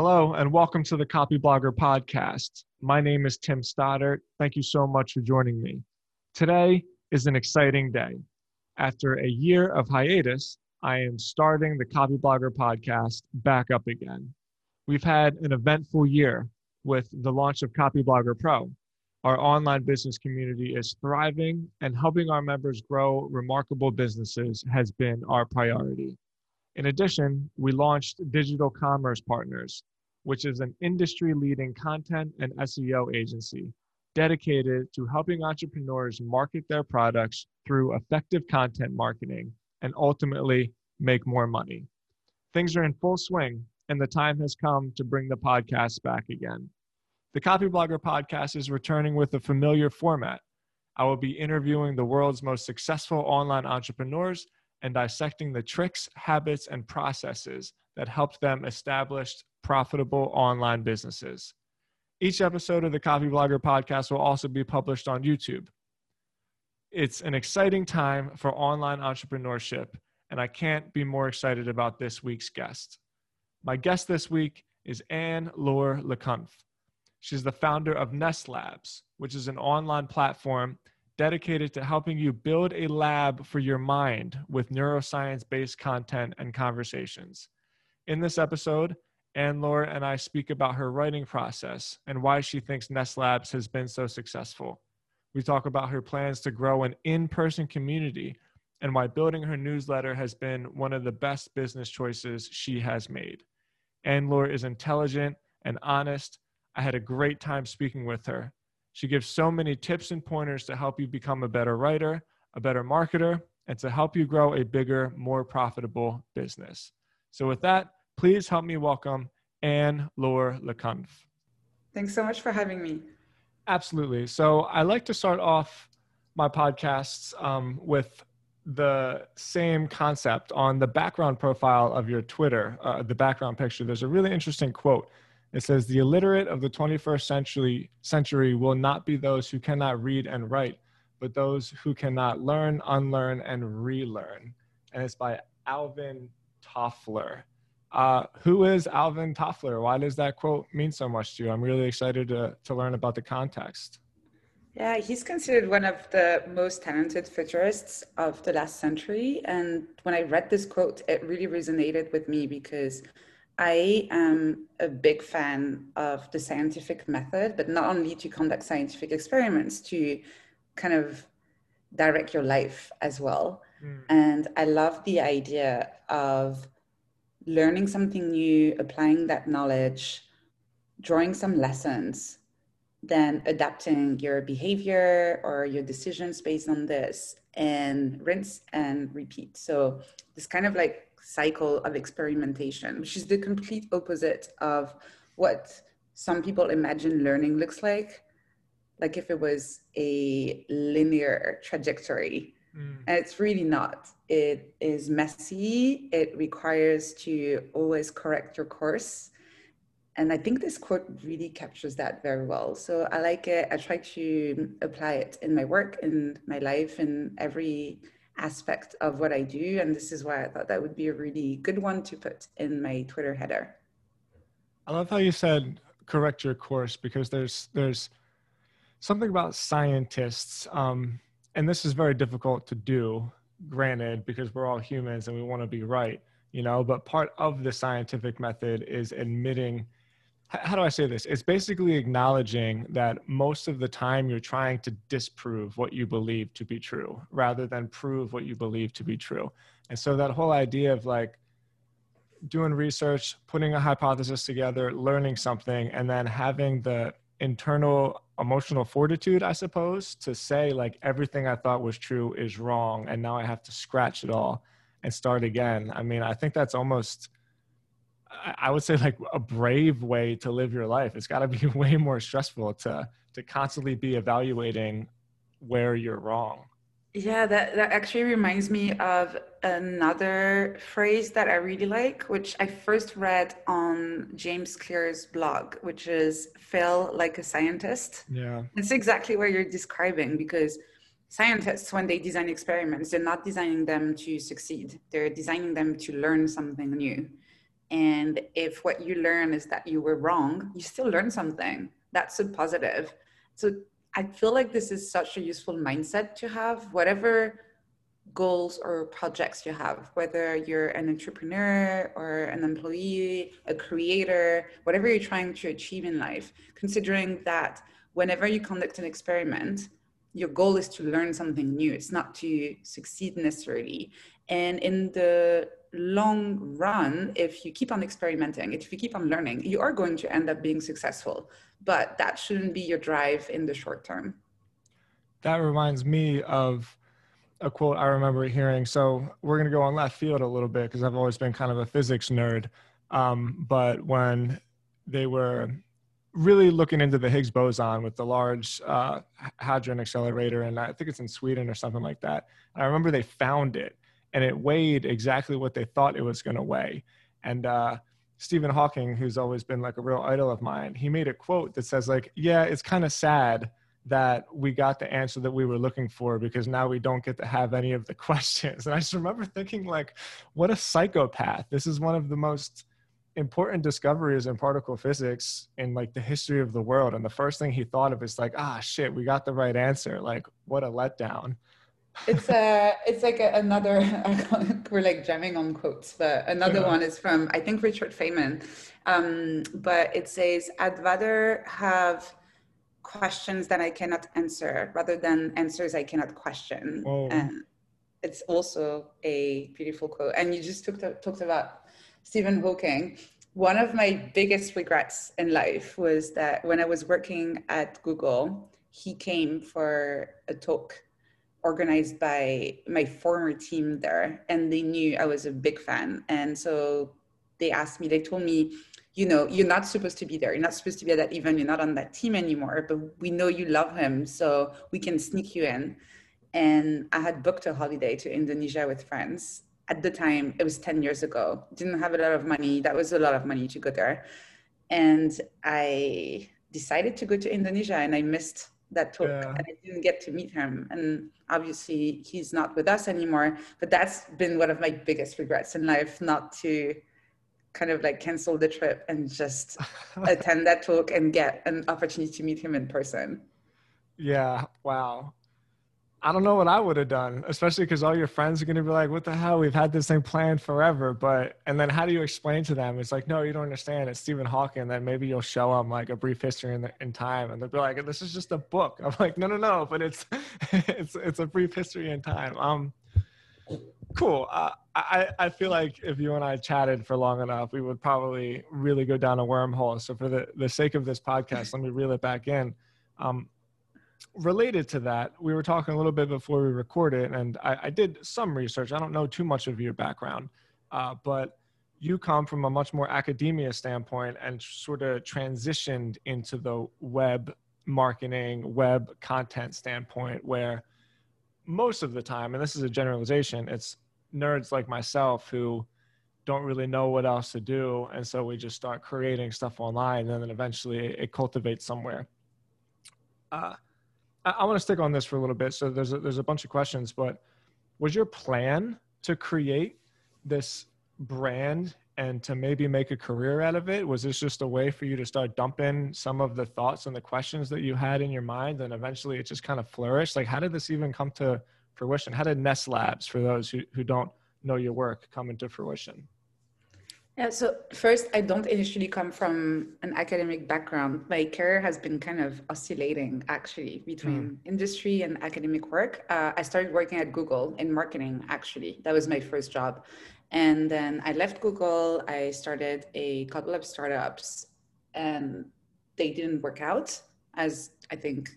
Hello, and welcome to the Copyblogger podcast. My name is Tim Stoddart. Thank you so much for joining me. Today is an exciting day. After a year of hiatus, I am starting the Copyblogger podcast back up again. We've had an eventful year with the launch of Copyblogger Pro. Our online business community is thriving, and helping our members grow remarkable businesses has been our priority. In addition, we launched Digital Commerce Partners, which is an industry leading content and SEO agency dedicated to helping entrepreneurs market their products through effective content marketing and ultimately make more money. Things are in full swing, and the time has come to bring the podcast back again. The Copyblogger podcast is returning with a familiar format. I will be interviewing the world's most successful online entrepreneurs and dissecting the tricks, habits, and processes that helped them establish profitable online businesses. Each episode of the Copyblogger podcast will also be published on YouTube. It's an exciting time for online entrepreneurship, and I can't be more excited about this week's guest. My guest this week is Anne-Laure Le Cunff. She's the founder of Ness Labs, which is an online platform dedicated to helping you build a lab for your mind with neuroscience based content and conversations. In this episode, Anne Laura and I speak about her writing process and why she thinks Ness Labs has been so successful. We talk about her plans to grow an in person community and why building her newsletter has been one of the best business choices she has made. Anne Laura is intelligent and honest. I had a great time speaking with her. She gives so many tips and pointers to help you become a better writer, a better marketer, and to help you grow a bigger, more profitable business. So, with that, please help me welcome Anne-Laure Le Cunff. Thanks so much for having me. Absolutely. So, I like to start off my podcasts um, with the same concept on the background profile of your Twitter, uh, the background picture. There's a really interesting quote it says the illiterate of the 21st century century will not be those who cannot read and write, but those who cannot learn, unlearn, and relearn. And it's by Alvin Toffler. Uh, who is Alvin Toffler? Why does that quote mean so much to you? I'm really excited to, to learn about the context. Yeah, he's considered one of the most talented futurists of the last century. And when I read this quote, it really resonated with me because I am a big fan of the scientific method, but not only to conduct scientific experiments, to kind of direct your life as well. Mm. And I love the idea of learning something new, applying that knowledge, drawing some lessons, then adapting your behavior or your decisions based on this, and rinse and repeat. So, this kind of like cycle of experimentation, which is the complete opposite of what some people imagine learning looks like. Like if it was a linear trajectory. Mm. And it's really not. It is messy. It requires to always correct your course. And I think this quote really captures that very well. So I like it. I try to apply it in my work, in my life, in every aspect of what I do. And this is why I thought that would be a really good one to put in my Twitter header. I love how you said correct your course because there's there's something about scientists, um, and this is very difficult to do, granted, because we're all humans and we want to be right, you know, but part of the scientific method is admitting how do I say this? It's basically acknowledging that most of the time you're trying to disprove what you believe to be true rather than prove what you believe to be true. And so that whole idea of like doing research, putting a hypothesis together, learning something, and then having the internal emotional fortitude, I suppose, to say like everything I thought was true is wrong. And now I have to scratch it all and start again. I mean, I think that's almost I would say like a brave way to live your life. It's got to be way more stressful to to constantly be evaluating where you're wrong. Yeah, that, that actually reminds me of another phrase that I really like, which I first read on James Clear's blog, which is fail like a scientist. Yeah. It's exactly what you're describing because scientists, when they design experiments, they're not designing them to succeed, they're designing them to learn something new And if what you learn is that you were wrong, you still learn something. That's a positive. So I feel like this is such a useful mindset to have, whatever goals or projects you have, whether you're an entrepreneur or an employee, a creator, whatever you're trying to achieve in life, considering that whenever you conduct an experiment, your goal is to learn something new. It's not to succeed necessarily. And in the long run, if you keep on experimenting, if you keep on learning, you are going to end up being successful. But that shouldn't be your drive in the short term. That reminds me of a quote I remember hearing. So we're going to go on left field a little bit because I've always been kind of a physics nerd. Um, but when they were really looking into the Higgs boson with the large uh, hadron accelerator, and I think it's in Sweden or something like that. I remember they found it, and it weighed exactly what they thought it was going to weigh. And uh, Stephen Hawking, who's always been like a real idol of mine, he made a quote that says like, "Yeah, it's kind of sad." that we got the answer that we were looking for because now we don't get to have any of the questions. And I just remember thinking, like, what a psychopath. This is one of the most important discoveries in particle physics in like the history of the world. And the first thing he thought of is like, ah, shit, we got the right answer. Like, what a letdown. It's a, it's like a, another. we're like jamming on quotes, but another yeah. one is from I think Richard Feynman, um, but it says, "I'd rather have questions that I cannot answer rather than answers I cannot question." And it's also a beautiful quote. And you just talked talked about Stephen Hawking, one of my biggest regrets in life was that when I was working at Google, he came for a talk organized by my former team there, and they knew I was a big fan. And so they asked me, they told me, you know, you're not supposed to be there. You're not supposed to be at that event. You're not on that team anymore, but we know you love him, so we can sneak you in. And I had booked a holiday to Indonesia with friends at the time it was 10 years ago didn't have a lot of money that was a lot of money to go there and i decided to go to indonesia and i missed that talk yeah. and i didn't get to meet him. And obviously he's not with us anymore. But that's been one of my biggest regrets in life not to kind of like cancel the trip and just attend that talk and get an opportunity to meet him in person. Yeah. Wow I don't know what I would have done, especially because all your friends are going to be like, what the hell? We've had this thing planned forever. But, and then how do you explain to them? It's like, no, you don't understand. It's Stephen Hawking. Then maybe you'll show them like a brief history in, the, in time. And they'll be like, this is just a book. I'm like, no, no, no, but it's, it's, it's a brief history in time. Um, cool. Uh, I, I feel like if you and I chatted for long enough, we would probably really go down a wormhole. So for the, the sake of this podcast, let me reel it back in. Um, related to that, we were talking a little bit before we recorded, and I, I did some research. I don't know too much of your background, uh, but you come from a much more academia standpoint and sort of transitioned into the web marketing, web content standpoint, where most of the time, and this is a generalization, it's nerds like myself who don't really know what else to do. And so we just start creating stuff online and then eventually it cultivates somewhere. Uh, I, want to stick on this for a little bit. So there's a, there's a bunch of questions, but was your plan to create this brand and to maybe make a career out of it? Was this just a way for you to start dumping some of the thoughts and the questions that you had in your mind and eventually it just kind of flourished? Like, how did this even come to fruition? How did Ness Labs, for those who, who don't know your work, come into fruition? Yeah, so first, I don't initially come from an academic background. My career has been kind of oscillating actually between mm. industry and academic work. Uh, I started working at Google in marketing, actually. That was my first job. And then I left Google. I started a couple of startups, and they didn't work out, as I think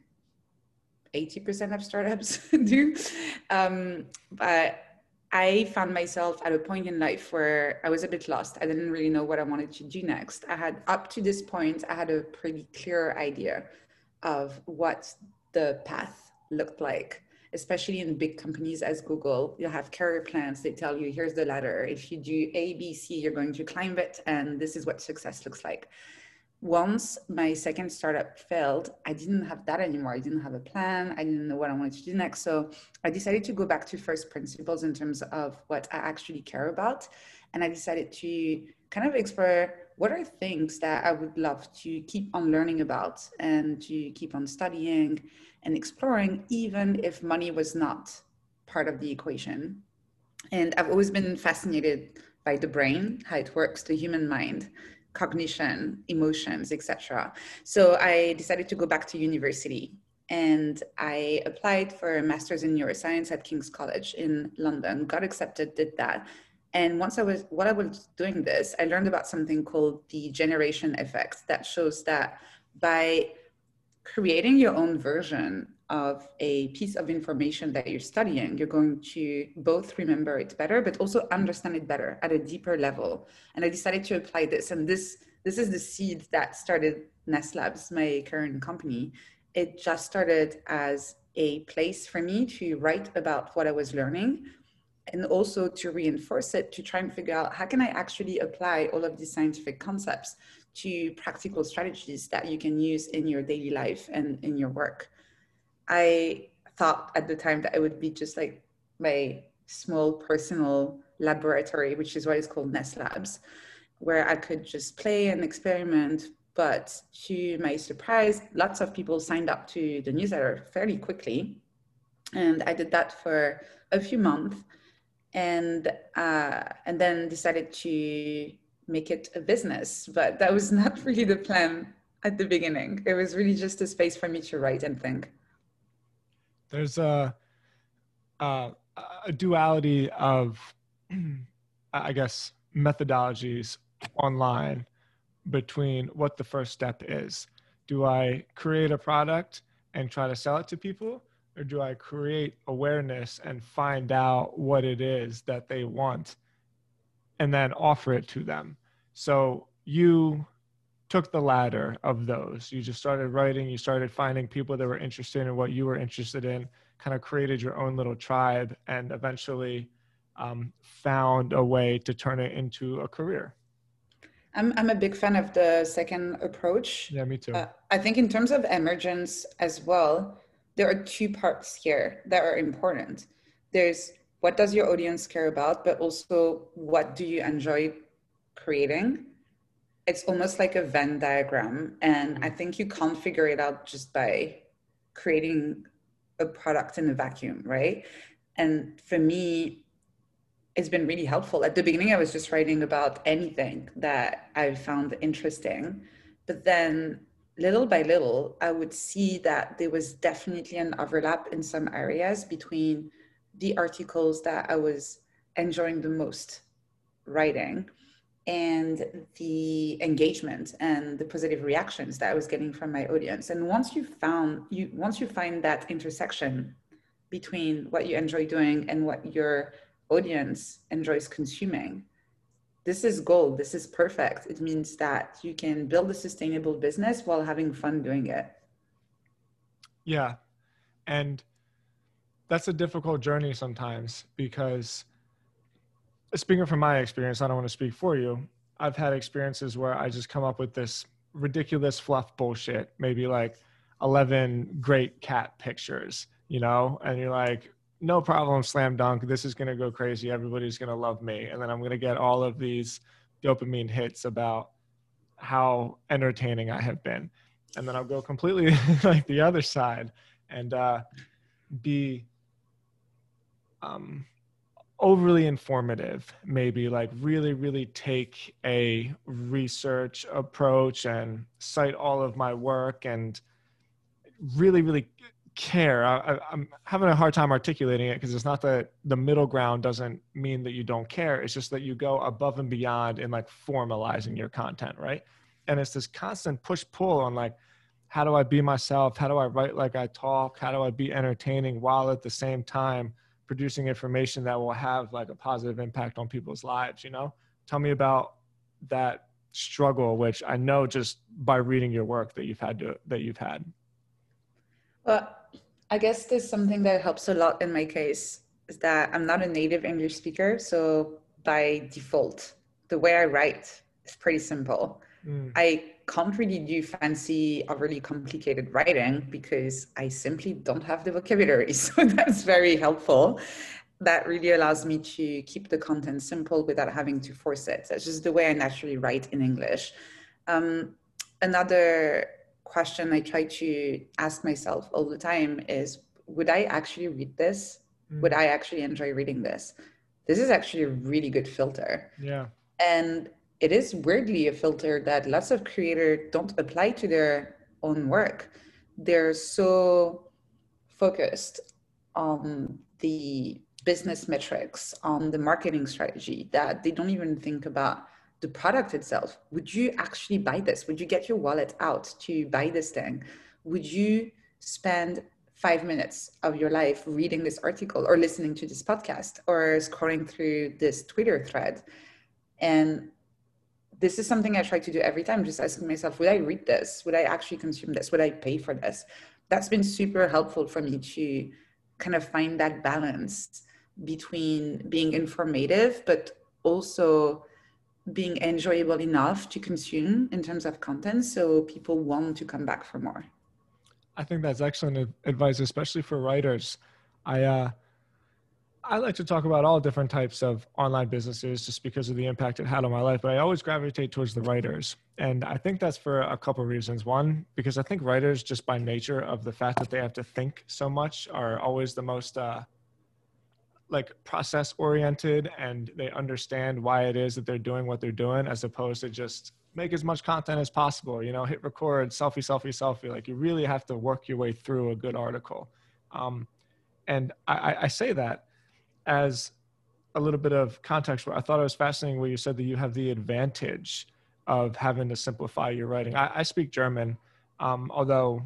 80% of startups do. Um, but I found myself at a point in life where I was a bit lost. I didn't really know what I wanted to do next. I had, up to this point, I had a pretty clear idea of what the path looked like, especially in big companies as Google. You have career plans. They tell you, here's the ladder. If you do A, B, C, you're going to climb it, and this is what success looks like once my second startup failed, I didn't have that anymore. I didn't have a plan. I didn't know what I wanted to do next. So I decided to go back to first principles in terms of what I actually care about. And I decided to kind of explore what are things that I would love to keep on learning about and to keep on studying and exploring, even if money was not part of the equation. And I've always been fascinated by the brain, how it works, the human mind, cognition, emotions, etc. So I decided to go back to university and I applied for a master's in neuroscience at King's College in London, got accepted, did that. And once I was, while I was doing this, I learned about something called the generation effect that shows that by creating your own version of a piece of information that you're studying, you're going to both remember it better, but also understand it better at a deeper level. And I decided to apply this. And this, this is the seed that started Ness Labs, my current company. It just started as a place for me to write about what I was learning and also to reinforce it to try and figure out how can I actually apply all of these scientific concepts to practical strategies that you can use in your daily life and in your work. I thought at the time that it would be just like my small personal laboratory, which is why it's called Ness Labs, where I could just play and experiment. But to my surprise, lots of people signed up to the newsletter fairly quickly. And I did that for a few months and uh, and then decided to make it a business. But that was not really the plan at the beginning. It was really just a space for me to write and think. There's a a, a duality of, I guess, methodologies online between what the first step is. Do I create a product and try to sell it to people? or do I create awareness and find out what it is that they want and then offer it to them? So you took the latter of those. You just started writing, you started finding people that were interested in what you were interested in, kind of created your own little tribe, and eventually um, found a way to turn it into a career. I'm, I'm a big fan of the second approach. Yeah, me too. Uh, I think, in terms of emergence as well, there are two parts here that are important. There's what does your audience care about, but also what do you enjoy creating? It's almost like a Venn diagram. And I think you can't figure it out just by creating a product in a vacuum, right? And for me, it's been really helpful. At the beginning, I was just writing about anything that I found interesting. But then little by little, I would see that there was definitely an overlap in some areas between the articles that I was enjoying the most writing and the engagement and the positive reactions that I was getting from my audience. And once you found you once you find that intersection between what you enjoy doing and what your audience enjoys consuming, this is gold. This is perfect. It means that you can build a sustainable business while having fun doing it. Yeah. And that's a difficult journey sometimes because speaking from my experience, I don't want to speak for you. I've had experiences where I just come up with this ridiculous fluff bullshit, maybe like 11 great cat pictures, you know, and you're like, no problem, slam dunk. This is going to go crazy. Everybody's going to love me. And then I'm going to get all of these dopamine hits about how entertaining I have been. And then I'll go completely like the other side and uh, be um, overly informative, maybe like really, really take a research approach and cite all of my work and really, really care. I, am having a hard time articulating it because it's not that the middle ground doesn't mean that you don't care. It's just that you go above and beyond in like formalizing your content, right? And it's this constant push pull on like, how do I be myself? How do I write like I talk? How do I be entertaining while at the same time producing information that will have like a positive impact on people's lives? You know, tell me about that struggle, which I know just by reading your work that you've had to that you've had. Well, I guess there's something that helps a lot in my case is that I'm not a native English speaker. So by default, the way I write is pretty simple. Mm. I can't really do fancy overly complicated writing because I simply don't have the vocabulary. So that's very helpful. that really allows me to keep the content simple without having to force it. That's just the way I naturally write in English. Um, another question I try to ask myself all the time is would I actually read this? Mm. Would I actually enjoy reading this? This is actually a really good filter. Yeah. And it is weirdly a filter that lots of creators don't apply to their own work. They're so focused on the business metrics, on the marketing strategy that they don't even think about the product itself. Would you actually buy this? Would you get your wallet out to buy this thing? Would you spend five minutes of your life reading this article or listening to this podcast or scrolling through this Twitter thread? And this is something I try to do every time, just asking myself, would I read this? Would I actually consume this? Would I pay for this? That's been super helpful for me to kind of find that balance between being informative, but also being enjoyable enough to consume in terms of content so people want to come back for more. I think that's excellent advice, especially for writers. I uh, I like to talk about all different types of online businesses just because of the impact it had on my life, but I always gravitate towards the writers. And I think that's for a couple of reasons. One, because I think writers, just by nature of the fact that they have to think so much, are always the most uh, like process oriented and they understand why it is that they're doing what they're doing as opposed to just make as much content as possible you know hit record selfie selfie selfie like you really have to work your way through a good article um, and I, I say that as a little bit of context i thought it was fascinating where you said that you have the advantage of having to simplify your writing i, I speak german um, although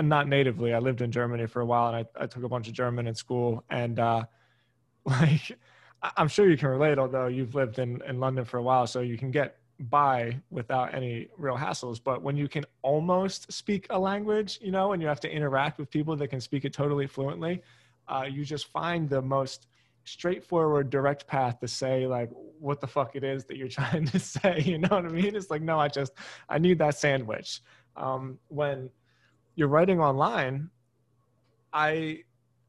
not natively. I lived in Germany for a while, and I, I took a bunch of German in school. And uh, like, I'm sure you can relate, although you've lived in in London for a while, so you can get by without any real hassles. But when you can almost speak a language, you know, and you have to interact with people that can speak it totally fluently, uh, you just find the most straightforward direct path to say like what the fuck it is that you're trying to say you know what i mean it's like no i just i need that sandwich um, when you're writing online, I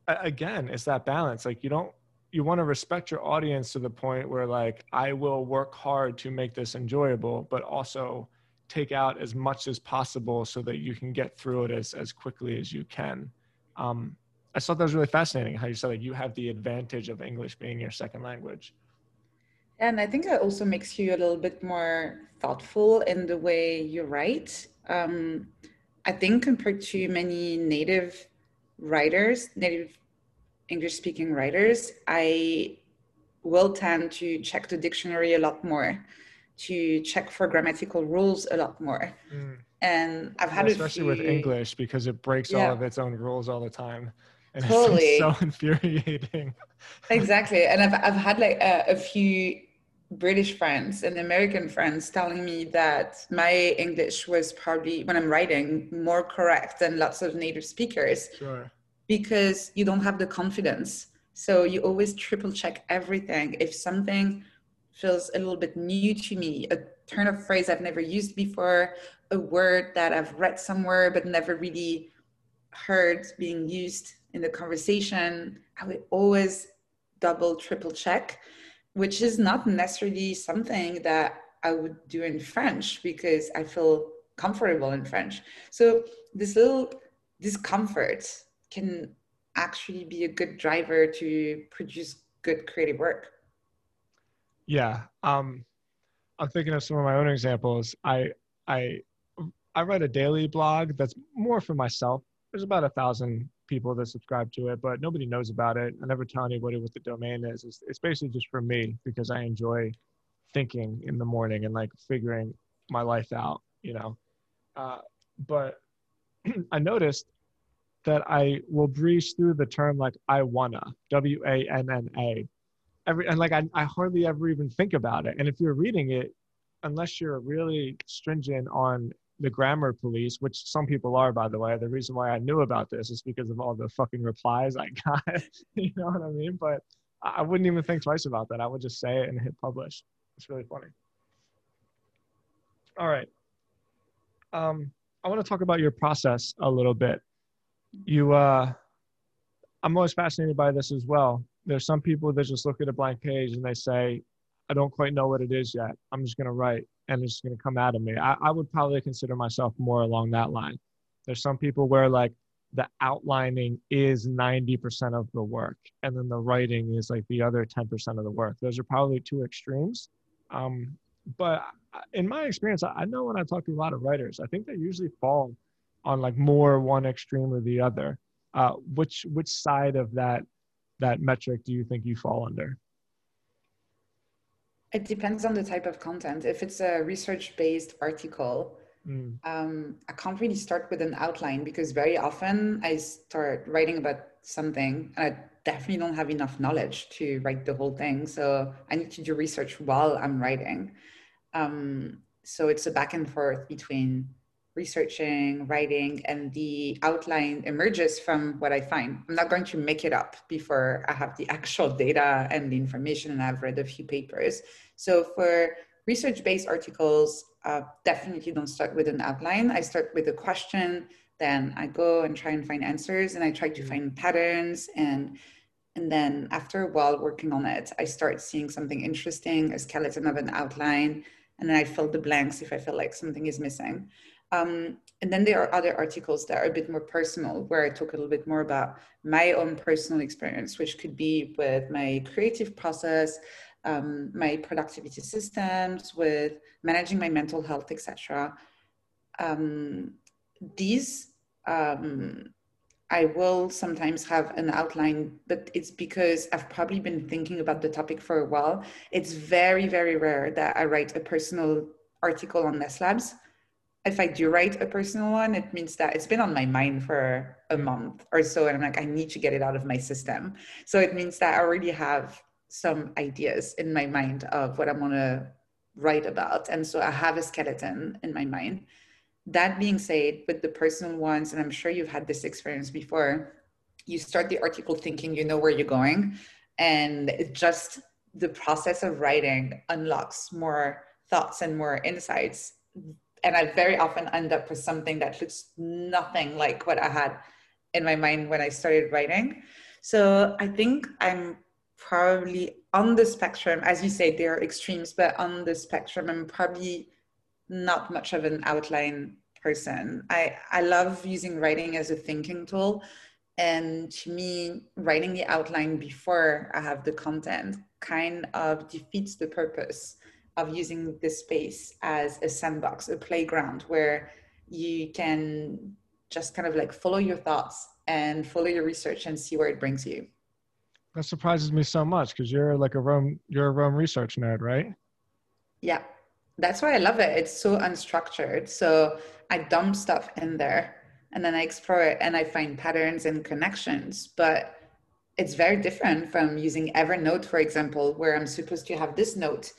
again, it's that balance. Like you don't you want to respect your audience to the point where like I will work hard to make this enjoyable, but also take out as much as possible so that you can get through it as as quickly as you can. Um, I thought that was really fascinating how you said that you have the advantage of English being your second language. And I think that also makes you a little bit more thoughtful in the way you write. Um, I think compared to many native writers, native English speaking writers, I will tend to check the dictionary a lot more, to check for grammatical rules a lot more. Mm. And I've had especially few, with English because it breaks yeah. all of its own rules all the time. And totally. it's so infuriating. exactly. And I've I've had like a, a few British friends and American friends telling me that my English was probably, when I'm writing, more correct than lots of native speakers. Sure. Because you don't have the confidence. So you always triple check everything. If something feels a little bit new to me, a turn of phrase I've never used before, a word that I've read somewhere but never really heard being used in the conversation, I would always double, triple check which is not necessarily something that I would do in French because I feel comfortable in French. So this little discomfort can actually be a good driver to produce good creative work. Yeah. Um, I'm thinking of some of my own examples. I I I write a daily blog that's more for myself. There's about a thousand people that subscribe to it, but nobody knows about it. I never tell anybody what the domain is. It's, it's basically just for me because I enjoy thinking in the morning and like figuring my life out, you know. Uh, but I noticed that I will breeze through the term like I wanna, W A N N A. Every and like I, I hardly ever even think about it. And if you're reading it, unless you're really stringent on the grammar police, which some people are, by the way. The reason why I knew about this is because of all the fucking replies I got. you know what I mean? But I wouldn't even think twice about that. I would just say it and hit publish. It's really funny. All right. Um, I want to talk about your process a little bit. You, uh, I'm always fascinated by this as well. there's some people that just look at a blank page and they say, I don't quite know what it is yet. I'm just going to write and it's going to come out of me. I, I would probably consider myself more along that line. There's some people where like the outlining is 90% of the work and then the writing is like the other 10% of the work. Those are probably two extremes. Um, but in my experience, I know when I talk to a lot of writers, I think they usually fall on like more one extreme or the other. Uh, which which side of that that metric do you think you fall under? It depends on the type of content. If it's a research based article, mm. um, I can't really start with an outline because very often I start writing about something and I definitely don't have enough knowledge to write the whole thing. So I need to do research while I'm writing. Um, so it's a back and forth between researching, writing, and the outline emerges from what I find. I'm not going to make it up before I have the actual data and the information, and I've read a few papers. So for research-based articles, uh, definitely don't start with an outline. I start with a question, then I go and try and find answers, and I try to mm. find patterns and and then after a while working on it, I start seeing something interesting, a skeleton of an outline, and then I fill the blanks if I feel like something is missing. Um, and then there are other articles that are a bit more personal, where I talk a little bit more about my own personal experience, which could be with my creative process, um, my productivity systems, with managing my mental health, etc. Um, these um, I will sometimes have an outline, but it's because I've probably been thinking about the topic for a while. It's very, very rare that I write a personal article on Ness Labs if I do write a personal one, it means that it's been on my mind for a month or so. And I'm like, I need to get it out of my system. So it means that I already have some ideas in my mind of what I'm going to write about. And so I have a skeleton in my mind. That being said, with the personal ones, and I'm sure you've had this experience before, you start the article thinking you know where you're going. And it just the process of writing unlocks more thoughts and more insights and I very often end up with something that looks nothing like what I had in my mind when I started writing. So I think I'm probably on the spectrum, as you say, there are extremes, but on the spectrum, I'm probably not much of an outline person. I, I love using writing as a thinking tool. And to me, writing the outline before I have the content kind of defeats the purpose of using this space as a sandbox, a playground where you can just kind of like follow your thoughts and follow your research and see where it brings you. That surprises me so much because you're like a Roam, you're a Roam research nerd, right? Yeah, that's why I love it. It's so unstructured. So I dump stuff in there and then I explore it and I find patterns and connections. But it's very different from using Evernote, for example, where I'm supposed to have this note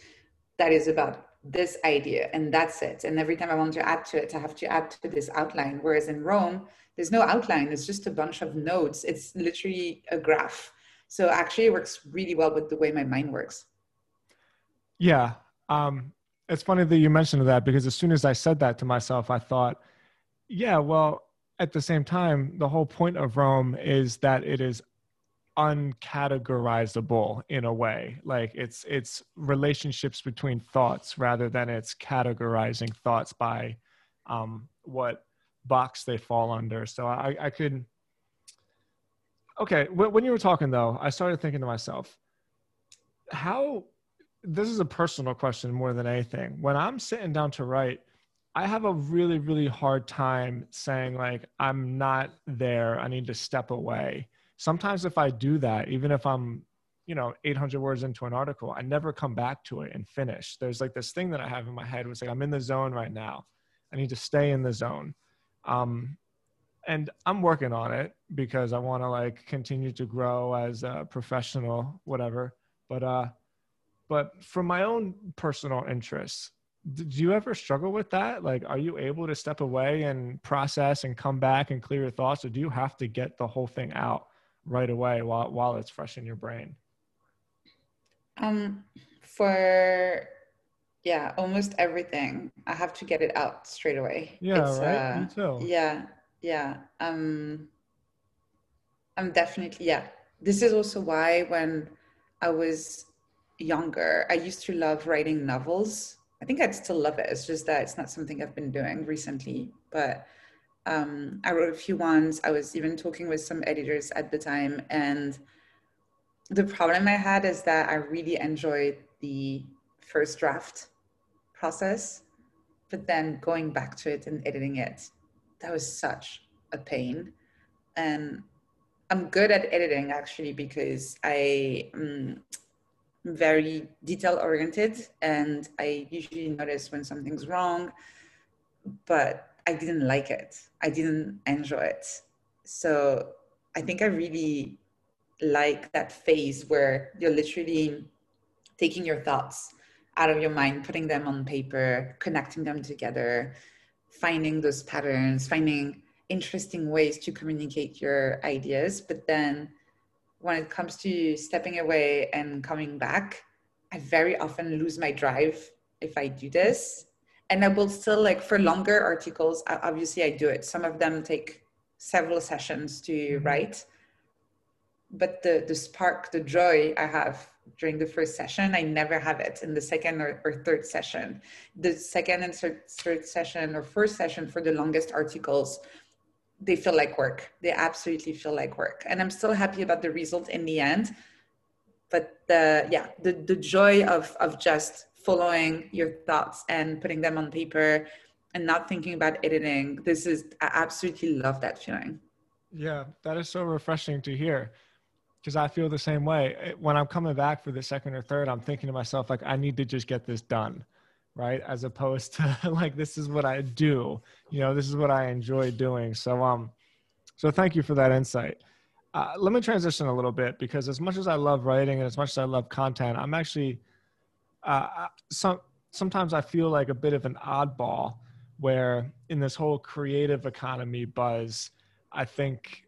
that is about this idea and that's it. And every time i want to add to it i have to add to this outline. Whereas in Roam there's no outline it's just a bunch of nodes it's literally a graph. So actually it works really well with the way my mind works. Yeah um, it's funny that you mentioned that because as soon as i said that to myself i thought yeah well at the same time the whole point of Roam is that it is uncategorizable in a way. Like it's it's relationships between thoughts rather than it's categorizing thoughts by um, what box they fall under. So i i could okay when you were talking though i started thinking to myself how this is a personal question more than anything. When i'm sitting down to write i have a really really hard time saying like i'm not there. I need to step away sometimes if I do that, even if I'm, you know, 800 words into an article, I never come back to it and finish. There's like this thing that I have in my head was like, I'm in the zone right now. I need to stay in the zone. Um, and I'm working on it because I want to like continue to grow as a professional, whatever. But, uh, but from my own personal interests, did you ever struggle with that? Like, are you able to step away and process and come back and clear your thoughts, or do you have to get the whole thing out? Right away while while it's fresh in your brain? Um, for yeah, almost everything. I have to get it out straight away. Yeah, it's, right. Uh, Me too. Yeah, yeah. Um, I'm definitely yeah. this is also why when I was younger, I used to love writing novels. I think I'd still love it. It's just that it's not something I've been doing recently. But um, I wrote a few ones. I was even talking with some editors at the time. And the problem I had is that I really enjoyed the first draft process, but then going back to it and editing it, that was such a pain. And I'm good at editing actually because I am very detail oriented and I usually notice when something's wrong, but I didn't like it. I didn't enjoy it. So I think I really like that phase where you're literally taking your thoughts out of your mind, putting them on paper, connecting them together, finding those patterns, finding interesting ways to communicate your ideas. But then when it comes to stepping away and coming back, I very often lose my drive if I do this. And I will still like for longer articles, obviously I do it. Some of them take several sessions to mm-hmm. write. But the the spark, the joy I have during the first session, I never have it in the second or, or third session. The second and third, third session or first session for the longest articles, they feel like work. They absolutely feel like work. And I'm still happy about the result in the end. But the yeah, the, the joy of of just following your thoughts and putting them on paper and not thinking about editing. This is I absolutely love that feeling. Yeah, that is so refreshing to hear. Because I feel the same way. When I'm coming back for the second or third, I'm thinking to myself, like, I need to just get this done right as opposed to like this is what i do you know this is what i enjoy doing so um so thank you for that insight uh, let me transition a little bit because as much as i love writing and as much as i love content i'm actually uh, uh, some sometimes i feel like a bit of an oddball where in this whole creative economy buzz i think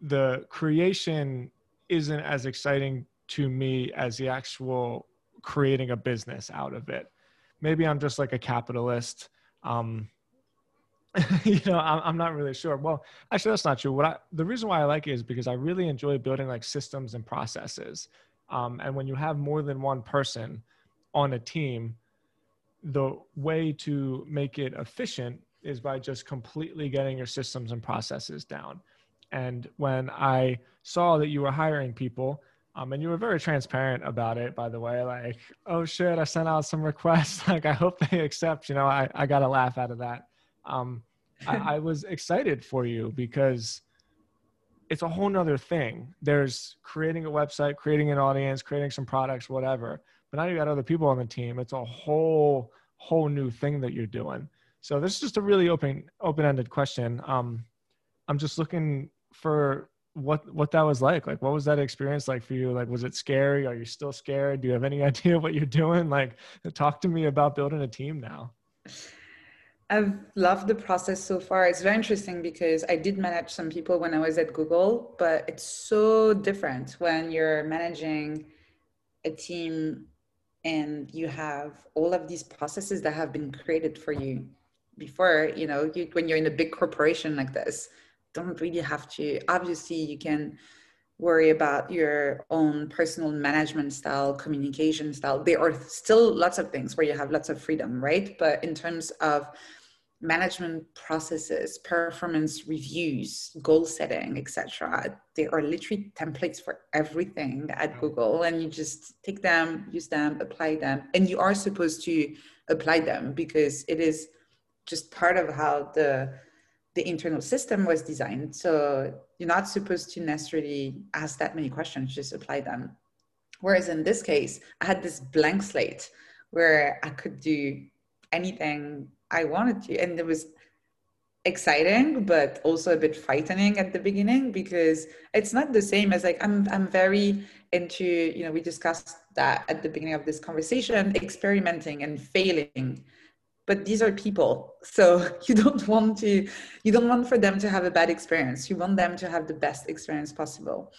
the creation isn't as exciting to me as the actual creating a business out of it maybe I'm just like a capitalist. Um, you know, I'm, I'm not really sure. Well, actually, that's not true. What I, the reason why I like it is because I really enjoy building like systems and processes. Um, and when you have more than one person on a team, the way to make it efficient is by just completely getting your systems and processes down. And when I saw that you were hiring people, um, and you were very transparent about it, by the way. Like, oh shit, I sent out some requests. like, I hope they accept. You know, I, I got a laugh out of that. Um, I, I was excited for you because it's a whole nother thing. There's creating a website, creating an audience, creating some products, whatever. But now you got other people on the team. It's a whole, whole new thing that you're doing. So this is just a really open, open-ended question. Um, I'm just looking for what what that was like like what was that experience like for you like was it scary are you still scared do you have any idea what you're doing like talk to me about building a team now i've loved the process so far. It's very interesting because i did manage some people when i was at google but it's so different when you're managing a team and you have all of these processes that have been created for you before you know you, when you're in a big corporation like this don't really have to obviously you can worry about your own personal management style communication style. There are still lots of things where you have lots of freedom right? But in terms of management processes performance reviews goal setting etc there are literally templates for everything at google and you just take them use them apply them and you are supposed to apply them because it is just part of how the the internal system was designed. So you're not supposed to necessarily ask that many questions, just apply them. Whereas in this case, I had this blank slate where I could do anything I wanted to. And it was exciting, but also a bit frightening at the beginning because it's not the same as like I'm I'm very into, you know, we discussed that at the beginning of this conversation, experimenting and failing. But these are people so you don't want to you don't want for them to have a bad experience. You want them to have the best experience possible.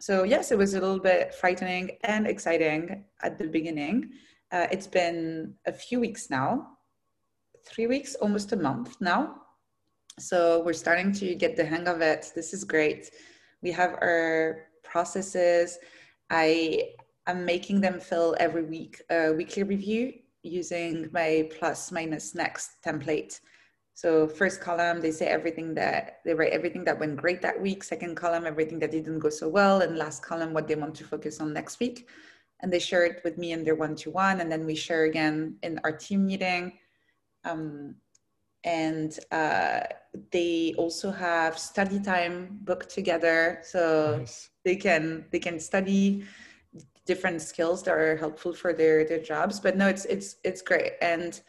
So yes it was a little bit frightening and exciting at the beginning. Uh, it's been a few weeks now three weeks almost a month now so we're starting to get the hang of it this is great we have our processes. I am making them fill every week a weekly review using my plus minus next template. So first column, they say everything that they write everything that went great that week. Second column, everything that didn't go so well, and last column, what they want to focus on next week. And they share it with me in their one-to-one, and then we share again in our team meeting. Um, and uh, they also have study time booked together, so nice. they can they can study different skills that are helpful for their their jobs. But no, it's it's it's great and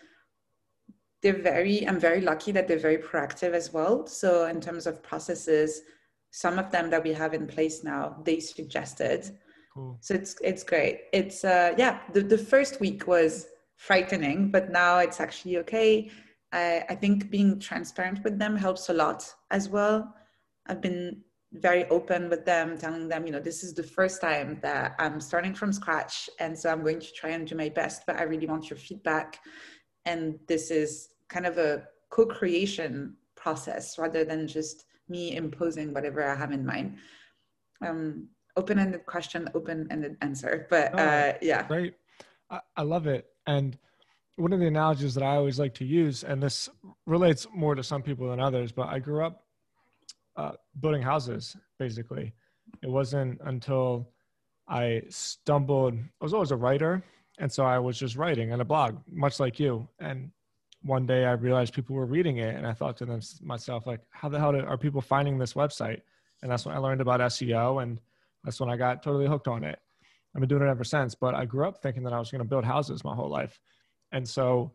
they're very i'm very lucky that they're very proactive as well so in terms of processes some of them that we have in place now they suggested cool. so it's it's great it's uh yeah the, the first week was frightening but now it's actually okay I, I think being transparent with them helps a lot as well i've been very open with them telling them you know this is the first time that i'm starting from scratch and so i'm going to try and do my best but i really want your feedback and this is kind of a co-creation process rather than just me imposing whatever I have in mind. Um, open-ended question, open-ended answer. But oh, uh, yeah, great. I, I love it. And one of the analogies that I always like to use, and this relates more to some people than others, but I grew up uh, building houses. Basically, it wasn't until I stumbled. I was always a writer, and so I was just writing on a blog, much like you. And one day I realized people were reading it, and I thought to them, myself, like, how the hell are people finding this website? And that's when I learned about SEO, and that's when I got totally hooked on it. I've been doing it ever since. But I grew up thinking that I was going to build houses my whole life, and so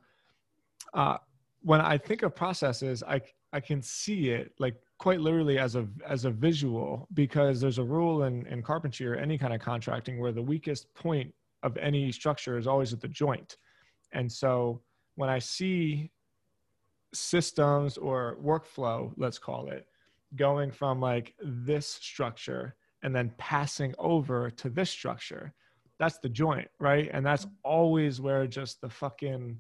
uh, when I think of processes, I I can see it like quite literally as a as a visual because there's a rule in in carpentry or any kind of contracting where the weakest point of any structure is always at the joint, and so when I see systems or workflow, let's call it, going from like this structure and then passing over to this structure, that's the joint, right? And that's always where just the fucking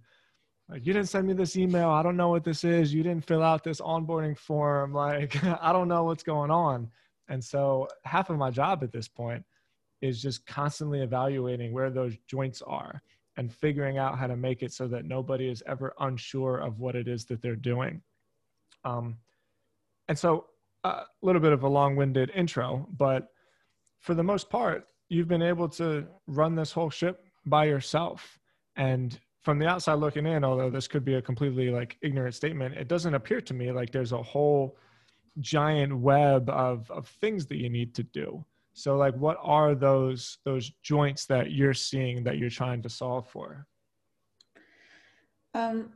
like you didn't send me this email. I don't know what this is. You didn't fill out this onboarding form. Like I don't know what's going on. And so half of my job at this point is just constantly evaluating where those joints are and figuring out how to make it so that nobody is ever unsure of what it is that they're doing. Um, and so, a little bit of a long winded intro, but for the most part, you've been able to run this whole ship by yourself. And from the outside looking in, although this could be a completely like ignorant statement, it doesn't appear to me like there's a whole giant web of, of things that you need to do. So like what are those those joints that you're seeing that you're trying to solve for? Um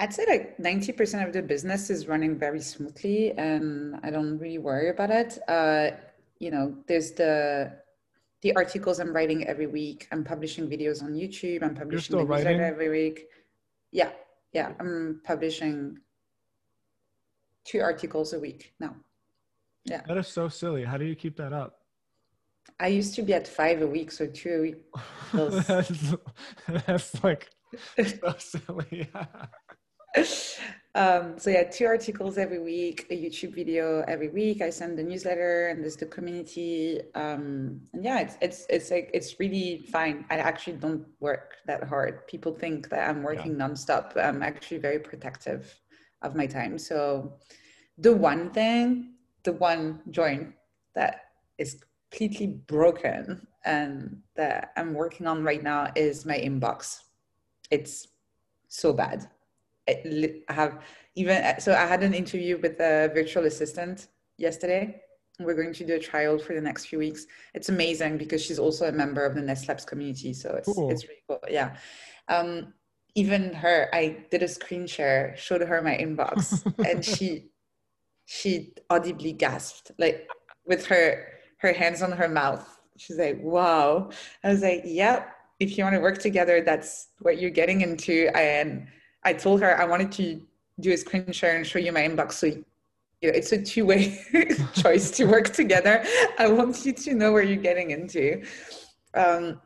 I'd say like 90% of the business is running very smoothly and I don't really worry about it. Uh, you know, there's the the articles I'm writing every week. I'm publishing videos on YouTube. I'm publishing writing? every week. Yeah, yeah. I'm publishing two articles a week now. Yeah. That is so silly. How do you keep that up? I used to be at five a week, so two a week. that's, that's like so silly. um, so yeah, two articles every week, a YouTube video every week. I send the newsletter, and there's the community. Um, and yeah, it's it's it's like it's really fine. I actually don't work that hard. People think that I'm working yeah. nonstop. I'm actually very protective of my time. So the one thing, the one joint that is completely broken and that I'm working on right now is my inbox. It's so bad. I have even so I had an interview with a virtual assistant yesterday. We're going to do a trial for the next few weeks. It's amazing because she's also a member of the Ness Labs community, so it's cool. it's really cool. Yeah. Um, even her, I did a screen share, showed her my inbox, and she she audibly gasped, like with her her hands on her mouth. She's like, wow. I was like, yep, if you want to work together, that's what you're getting into. And I told her I wanted to do a screen share and show you my inbox. So you know, it's a two-way choice to work together. I want you to know where you're getting into. Um,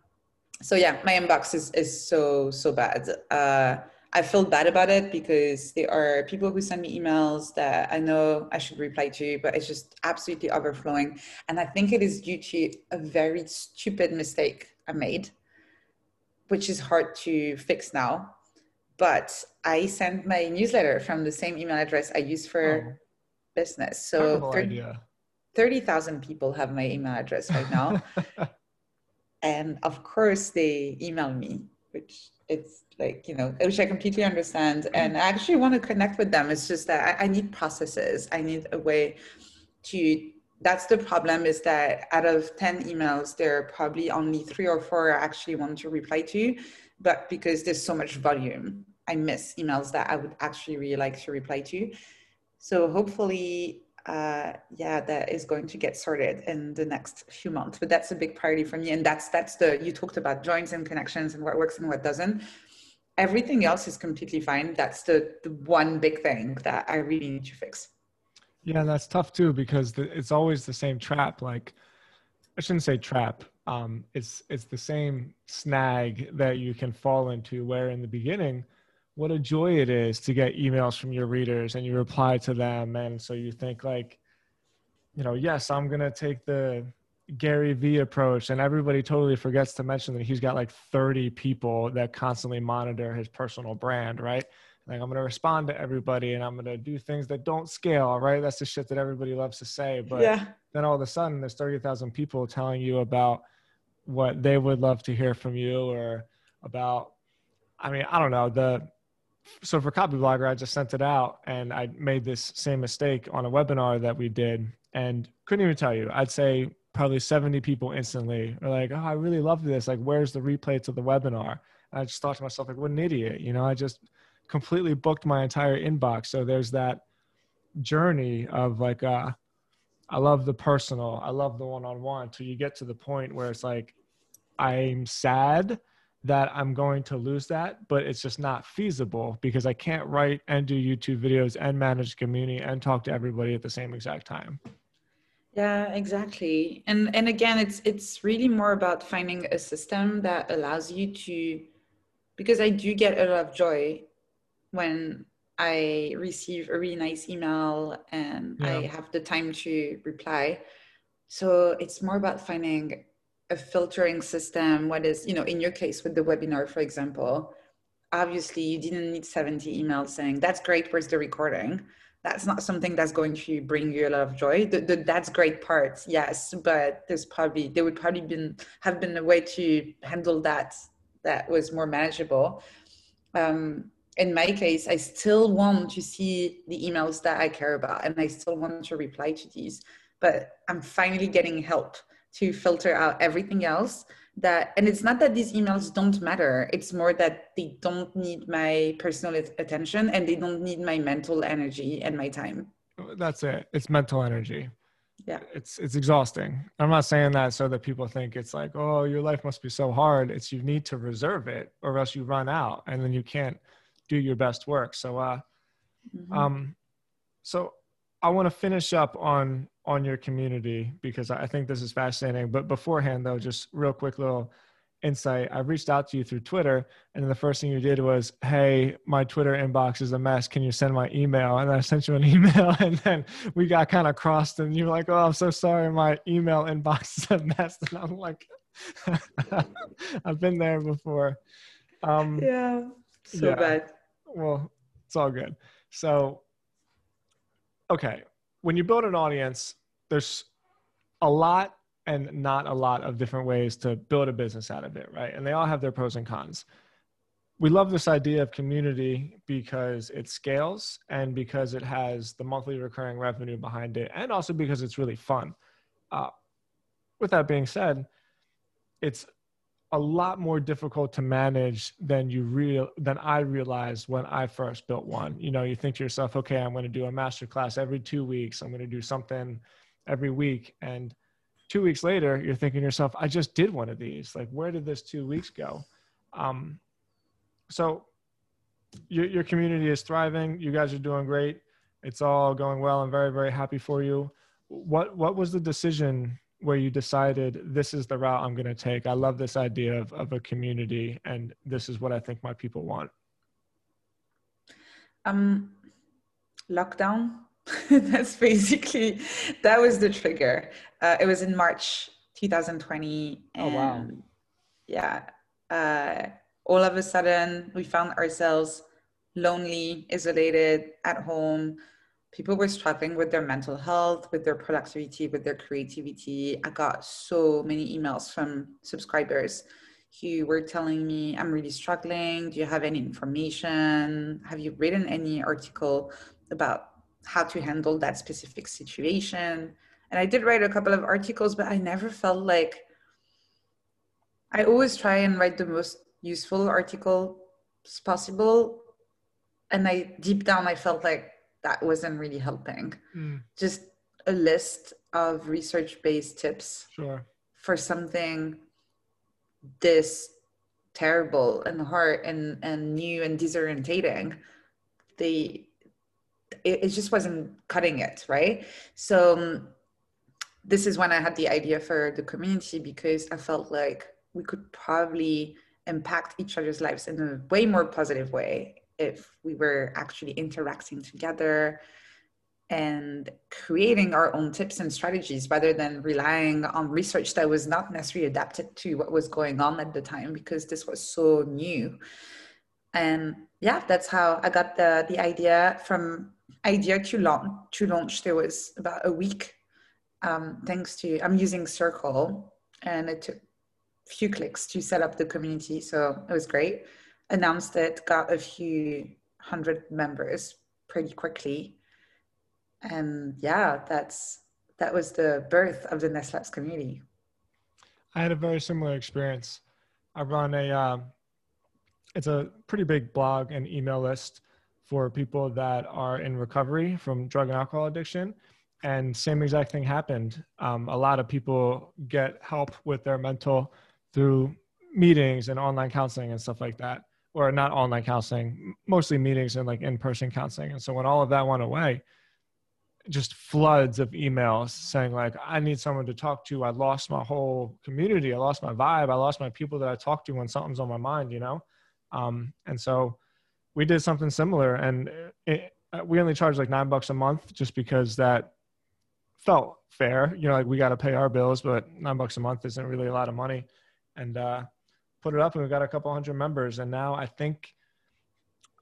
so yeah, my inbox is, is so, so bad. Uh, I feel bad about it because there are people who send me emails that I know I should reply to, but it's just absolutely overflowing. And I think it is due to a very stupid mistake I made, which is hard to fix now. But I sent my newsletter from the same email address I use for oh, business. So 30,000 30, people have my email address right now. and of course, they email me, which it's like you know which i completely understand. Mm-hmm. And i actually want to connect with them. It's just that I, I, need processes. I need a way to that's the problem is that out of 10 emails there are probably only three or four i actually want to reply to but because there's so much volume i miss emails that i would actually really like to reply to so hopefully uh, yeah, that is going to get sorted in the next few months. But that's a big priority for me, and that's that's the you talked about joins and connections and what works and what doesn't. Everything else is completely fine. That's the the one big thing that I really need to fix. Yeah, that's tough too because the, it's always the same trap. Like I shouldn't say trap. Um, it's it's the same snag that you can fall into. Where in the beginning what a joy it is to get emails from your readers and you reply to them and so you think like you know yes i'm going to take the gary vee approach and everybody totally forgets to mention that he's got like 30 people that constantly monitor his personal brand right like i'm going to respond to everybody and i'm going to do things that don't scale right that's the shit that everybody loves to say but yeah. then all of a sudden there's 30,000 people telling you about what they would love to hear from you or about I mean, I don't know. The so for Copyblogger I just sent it out and I made this same mistake on a webinar that we did and couldn't even tell you. I'd say probably 70 people instantly are like, Oh, I really love this. Like, where's the replay to the webinar? And I just thought to myself, like, what an idiot. You know, I just completely booked my entire inbox. So there's that journey of like, uh, I love the personal, I love the one on one till you get to the point where it's like, I'm sad that I'm going to lose that, but it's just not feasible because I can't write and do YouTube videos and manage community and talk to everybody at the same exact time. Yeah, exactly. And and again, it's it's really more about finding a system that allows you to because I do get a lot of joy when I receive a really nice email and yeah. I have the time to reply. So it's more about finding a filtering system what is you know in your case with the webinar for example obviously you didn't need 70 emails saying that's great where's the recording that's not something that's going to bring you a lot of joy the, the that's great part yes but there's probably there would probably been have been a way to handle that that was more manageable um, in my case i still want to see the emails that i care about and i still want to reply to these but i'm finally getting help to filter out everything else that and it's not that these emails don't matter. It's more that they don't need my personal attention and they don't need my mental energy and my time. That's it. It's mental energy. Yeah. It's it's exhausting. I'm not saying that so that people think it's like oh your life must be so hard. It's you need to reserve it or else you run out and then you can't do your best work so uh mm-hmm. um so i want to finish up on on your community because I think this is fascinating. But beforehand, though, just real quick little insight. I reached out to you through Twitter, and the first thing you did was, "Hey, my Twitter inbox is a mess. Can you send my email?" And I sent you an email, and then we got kind of crossed, and you were like, "Oh, I'm so sorry, my email inbox is a mess." And I'm like, "I've been there before." Um, yeah, so yeah. bad. Well, it's all good. So, okay, when you build an audience, there's a lot and not a lot of different ways to build a business out of it, right? And they all have their pros and cons. We love this idea of community because it scales and because it has the monthly recurring revenue behind it, and also because it's really fun. Uh, with that being said, it's a lot more difficult to manage than you real than I realized when I first built one. You know, you think to yourself, okay, I'm going to do a master class every two weeks. I'm going to do something every week. And two weeks later, you're thinking to yourself, I just did one of these. Like, where did this two weeks go? Um, so your, your community is thriving. You guys are doing great. It's all going well. I'm very, very happy for you. What, what was the decision where you decided this is the route I'm going to take. I love this idea of, of a community, and this is what I think my people want. Um, lockdown. That's basically that was the trigger. Uh, it was in March 2020. oh wow! Yeah, uh, all of a sudden we found ourselves lonely, isolated at home. People were struggling with their mental health, with their productivity, with their creativity. I got so many emails from subscribers who were telling me, I'm really struggling. Do you have any information? Have you written any article about how to handle that specific situation? And I did write a couple of articles, but I never felt like I always try and write the most useful article possible. And I deep down, I felt like that wasn't really helping. Mm. Just a list of research based tips sure. for something this terrible and hard and, and new and disorientating, they it, it just wasn't cutting it, right? So um, this is when I had the idea for the community because I felt like we could probably impact each other's lives in a way more positive way if we were actually interacting together and creating our own tips and strategies rather than relying on research that was not necessarily adapted to what was going on at the time because this was so new. And yeah that's how i got the the idea from idea to launch to launch. There was about a week um, thanks to i'm using circle and it took a few clicks to set up the community so it was great announced it got a few hundred members pretty quickly. And yeah that's that was the birth of the ness labs community. I had a very similar experience. I run a um, it's a pretty big blog and email list for people that are in recovery from drug and alcohol addiction. And same exact thing happened. Um, a lot of people get help with their mental through meetings and online counseling and stuff like that or not online counseling mostly meetings and like in-person counseling. And so when all of that went away just floods of emails saying like i need someone to talk to. I lost my whole community. I lost my vibe. I lost my people that i talk to when something's on my mind you know? Um, and so we did something similar. And it, uh, we only charged like nine bucks a month just because that felt fair. You know like we got to pay our bills but nine bucks a month isn't really a lot of money. And uh, put it up and we've got a couple hundred members and now i think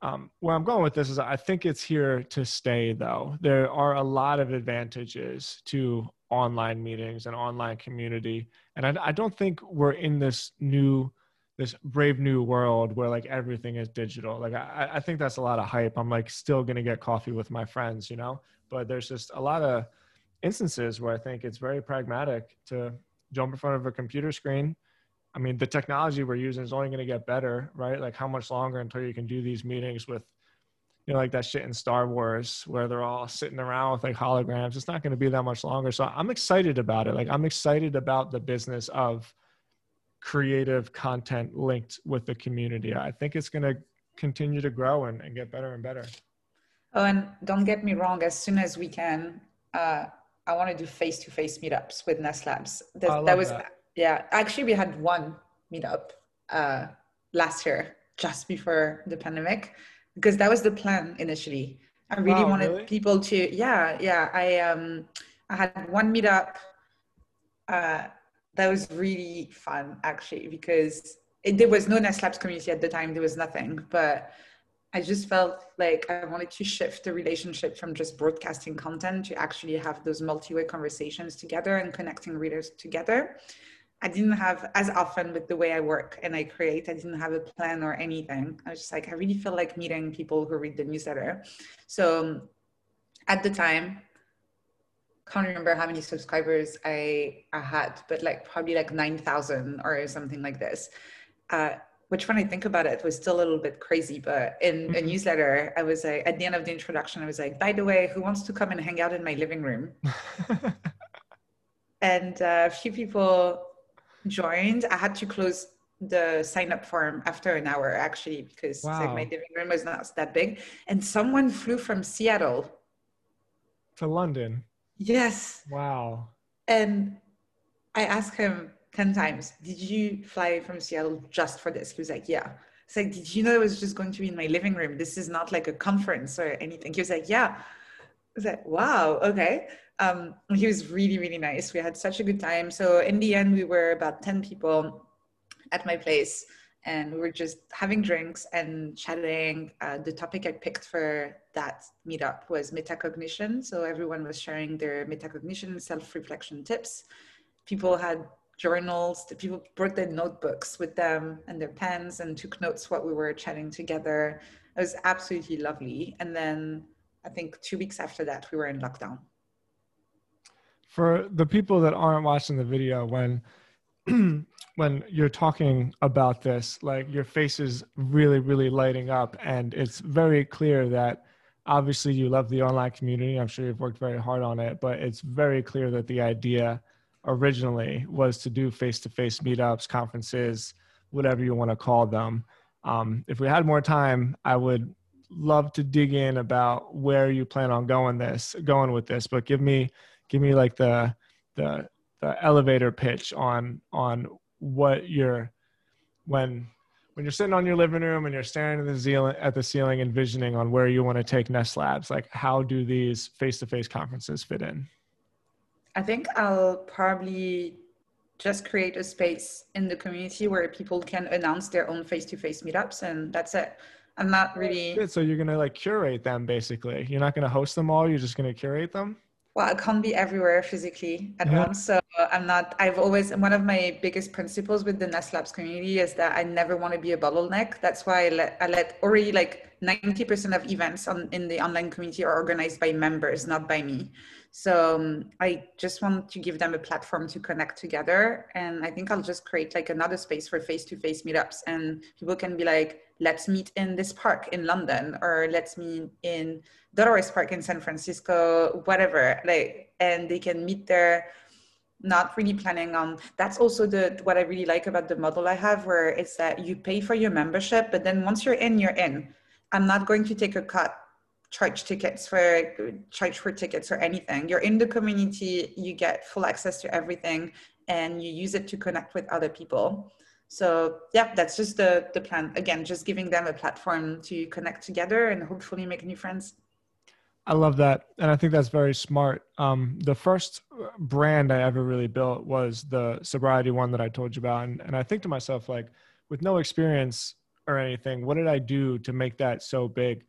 um, where I'm going with this is I think it's here to stay, though. There are a lot of advantages to online meetings and online community. And I, I don't think we're in this new, this brave new world where like everything is digital. Like I, I think that's a lot of hype. I'm like still to get coffee with my friends, you know? But there's just a lot of instances where I think it's very pragmatic to jump in front of a computer screen I mean, the technology we're using is only going to get better, right? Like, how much longer until you can do these meetings with, you know, like that shit in Star Wars where they're all sitting around with like holograms? It's not going to be that much longer. So I'm excited about it. Like, I'm excited about the business of creative content linked with the community. I think it's going to continue to grow and, and get better and better. Oh, and don't get me wrong, as soon as we can, uh, I want to do face to face meetups with Ness Labs. That, that was. That yeah, actually, we had one meetup uh, last year, just before the pandemic, because that was the plan initially. I really wow, wanted really? people to, yeah, yeah. I um, I had one meetup uh, that was really fun actually because it, there was no Ness Labs community at the time. There was nothing, but I just felt like I wanted to shift the relationship from just broadcasting content to actually have those multi-way conversations together and connecting readers together. I didn't have as often with the way I work and I create, I didn't have a plan or anything. I was just like, I really feel like meeting people who read the newsletter. So at the time, can't remember how many subscribers I, I had, but like probably like 9,000 or something like this. Uh, which when I think about it was still a little bit crazy, but in a mm-hmm. newsletter, I was like, at the end of the introduction, I was like, by the way, who wants to come and hang out in my living room? and uh, a few people joined, I had to close the sign up form after an hour actually because wow. like my living room was not that big. And someone flew from Seattle to London. Yes. Wow. And I asked him 10 times, Did you fly from Seattle just for this? He was like, Yeah. It's like, did you know it was just going to be in my living room? This is not like a conference or anything. He was like, yeah. Was like, wow, okay. Um, he was really, really nice. We had such a good time. So in the end, we were about 10 people at my place and we were just having drinks and chatting. Uh, the topic I picked for that meetup was metacognition. So everyone was sharing their metacognition self-reflection tips. People had journals. People brought their notebooks with them and their pens and took notes what we were chatting together. It was absolutely lovely. And then I think two weeks after that, we were in lockdown. For the people that aren't watching the video, when when you're talking about this, like your face is really, really lighting up, and it's very clear that obviously you love the online community. I'm sure you've worked very hard on it, but it's very clear that the idea originally was to do face-to-face meetups, conferences, whatever you want to call them. Um, if we had more time, I would love to dig in about where you plan on going this, going with this. But give me, give me like the the the elevator pitch on on what you're when when you're sitting on your living room and you're staring at the ceiling at the ceiling envisioning on where you want to take ness labs like how do these face-to-face conferences fit in i think i'll probably just create a space in the community where people can announce their own face-to-face meetups and that's it i'm not really Good. so you're gonna like curate them basically you're not gonna host them all you're just gonna curate them well i can't be everywhere physically at yeah. once so i'm not i've always one of my biggest principles with the ness labs community is that i never want to be a bottleneck that's why i let, I let already like 90% of events on in the online community are organized by members not by me. So um, i just want to give them a platform to connect together and i think i'll just create like another space for face-to-face meetups and people can be like let's meet in this park in london or let's meet in dolores park in san francisco whatever like and they can meet there not really planning on that's also the what i really like about the model i have where it's that you pay for your membership but then once you're in you're in i'm not going to take a cut charge tickets for charge for tickets or anything. You're in the community you get full access to everything and you use it to connect with other people. So yeah that's just the the plan. Again just giving them a platform to connect together and hopefully make new friends. I love that and i think that's very smart. Um, the first brand i ever really built was the sobriety one that i told you about and, and i think to myself like with no experience or anything what did i do to make that so big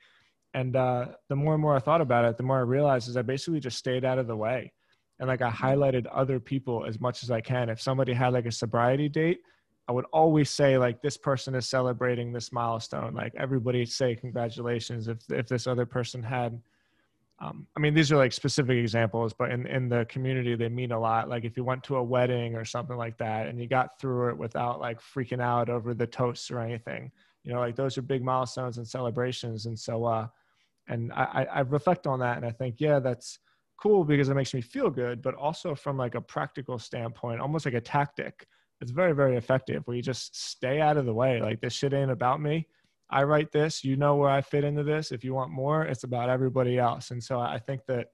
and uh, the more and more i thought about it the more i realized is i basically just stayed out of the way and like i highlighted other people as much as i can if somebody had like a sobriety date I would always say like this person is celebrating this milestone. Like everybody say congratulations if if this other person had. Um, I mean, these are like specific examples, but in in the community they mean a lot. Like if you went to a wedding or something like that, and you got through it without like freaking out over the toasts or anything, you know, like those are big milestones and celebrations. And so, uh, and I I reflect on that, and I think yeah, that's cool because it makes me feel good, but also from like a practical standpoint, almost like a tactic it's very very effective where you just stay out of the way like this shit ain't about me i write this you know where i fit into this. If you want more it's about everybody else. And so i think that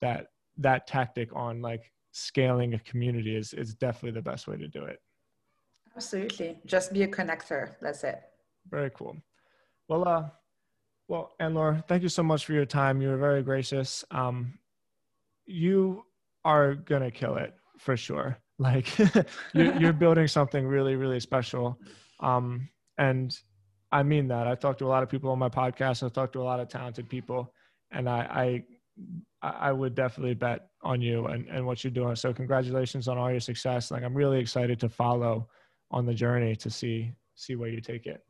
that that tactic on like scaling a community is is definitely the best way to do it. Absolutely. Just be a connector. That's it. Very cool. Well uh well Anne-Laure thank you so much for your time. You were very gracious. Um you are gonna kill it for sure. Like you're, you're, building something really really special. Um, and i mean that. I've talked to a lot of people on my podcast i've talked to a lot of talented people and i i, I would definitely bet on you and, and what you're doing. So congratulations on all your success. Like i'm really excited to follow on the journey to see see where you take it.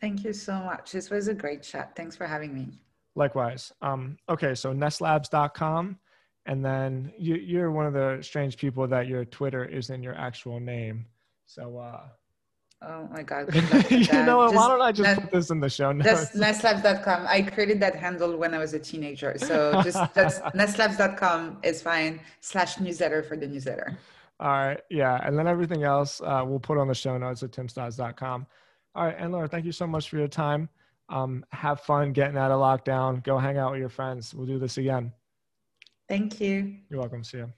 Thank you so much. This was a great chat. Thanks for having me. Likewise. Um, okay so nesslabs.com and then you, you're one of the strange people that your Twitter is in your actual name. So, uh, Oh my God. you know what? Why don't I just put this in the show notes? Nesslabs.com. I created that handle when I was a teenager. So just that's nesslabs.com is fine. Slash newsletter for the newsletter. All right. Yeah. And then everything else uh, we'll put on the show notes at timstods.com. All right. Anne-Laure, thank you so much for your time. Um, have fun getting out of lockdown. Go hang out with your friends. We'll do this again. Thank you. You're welcome. See you.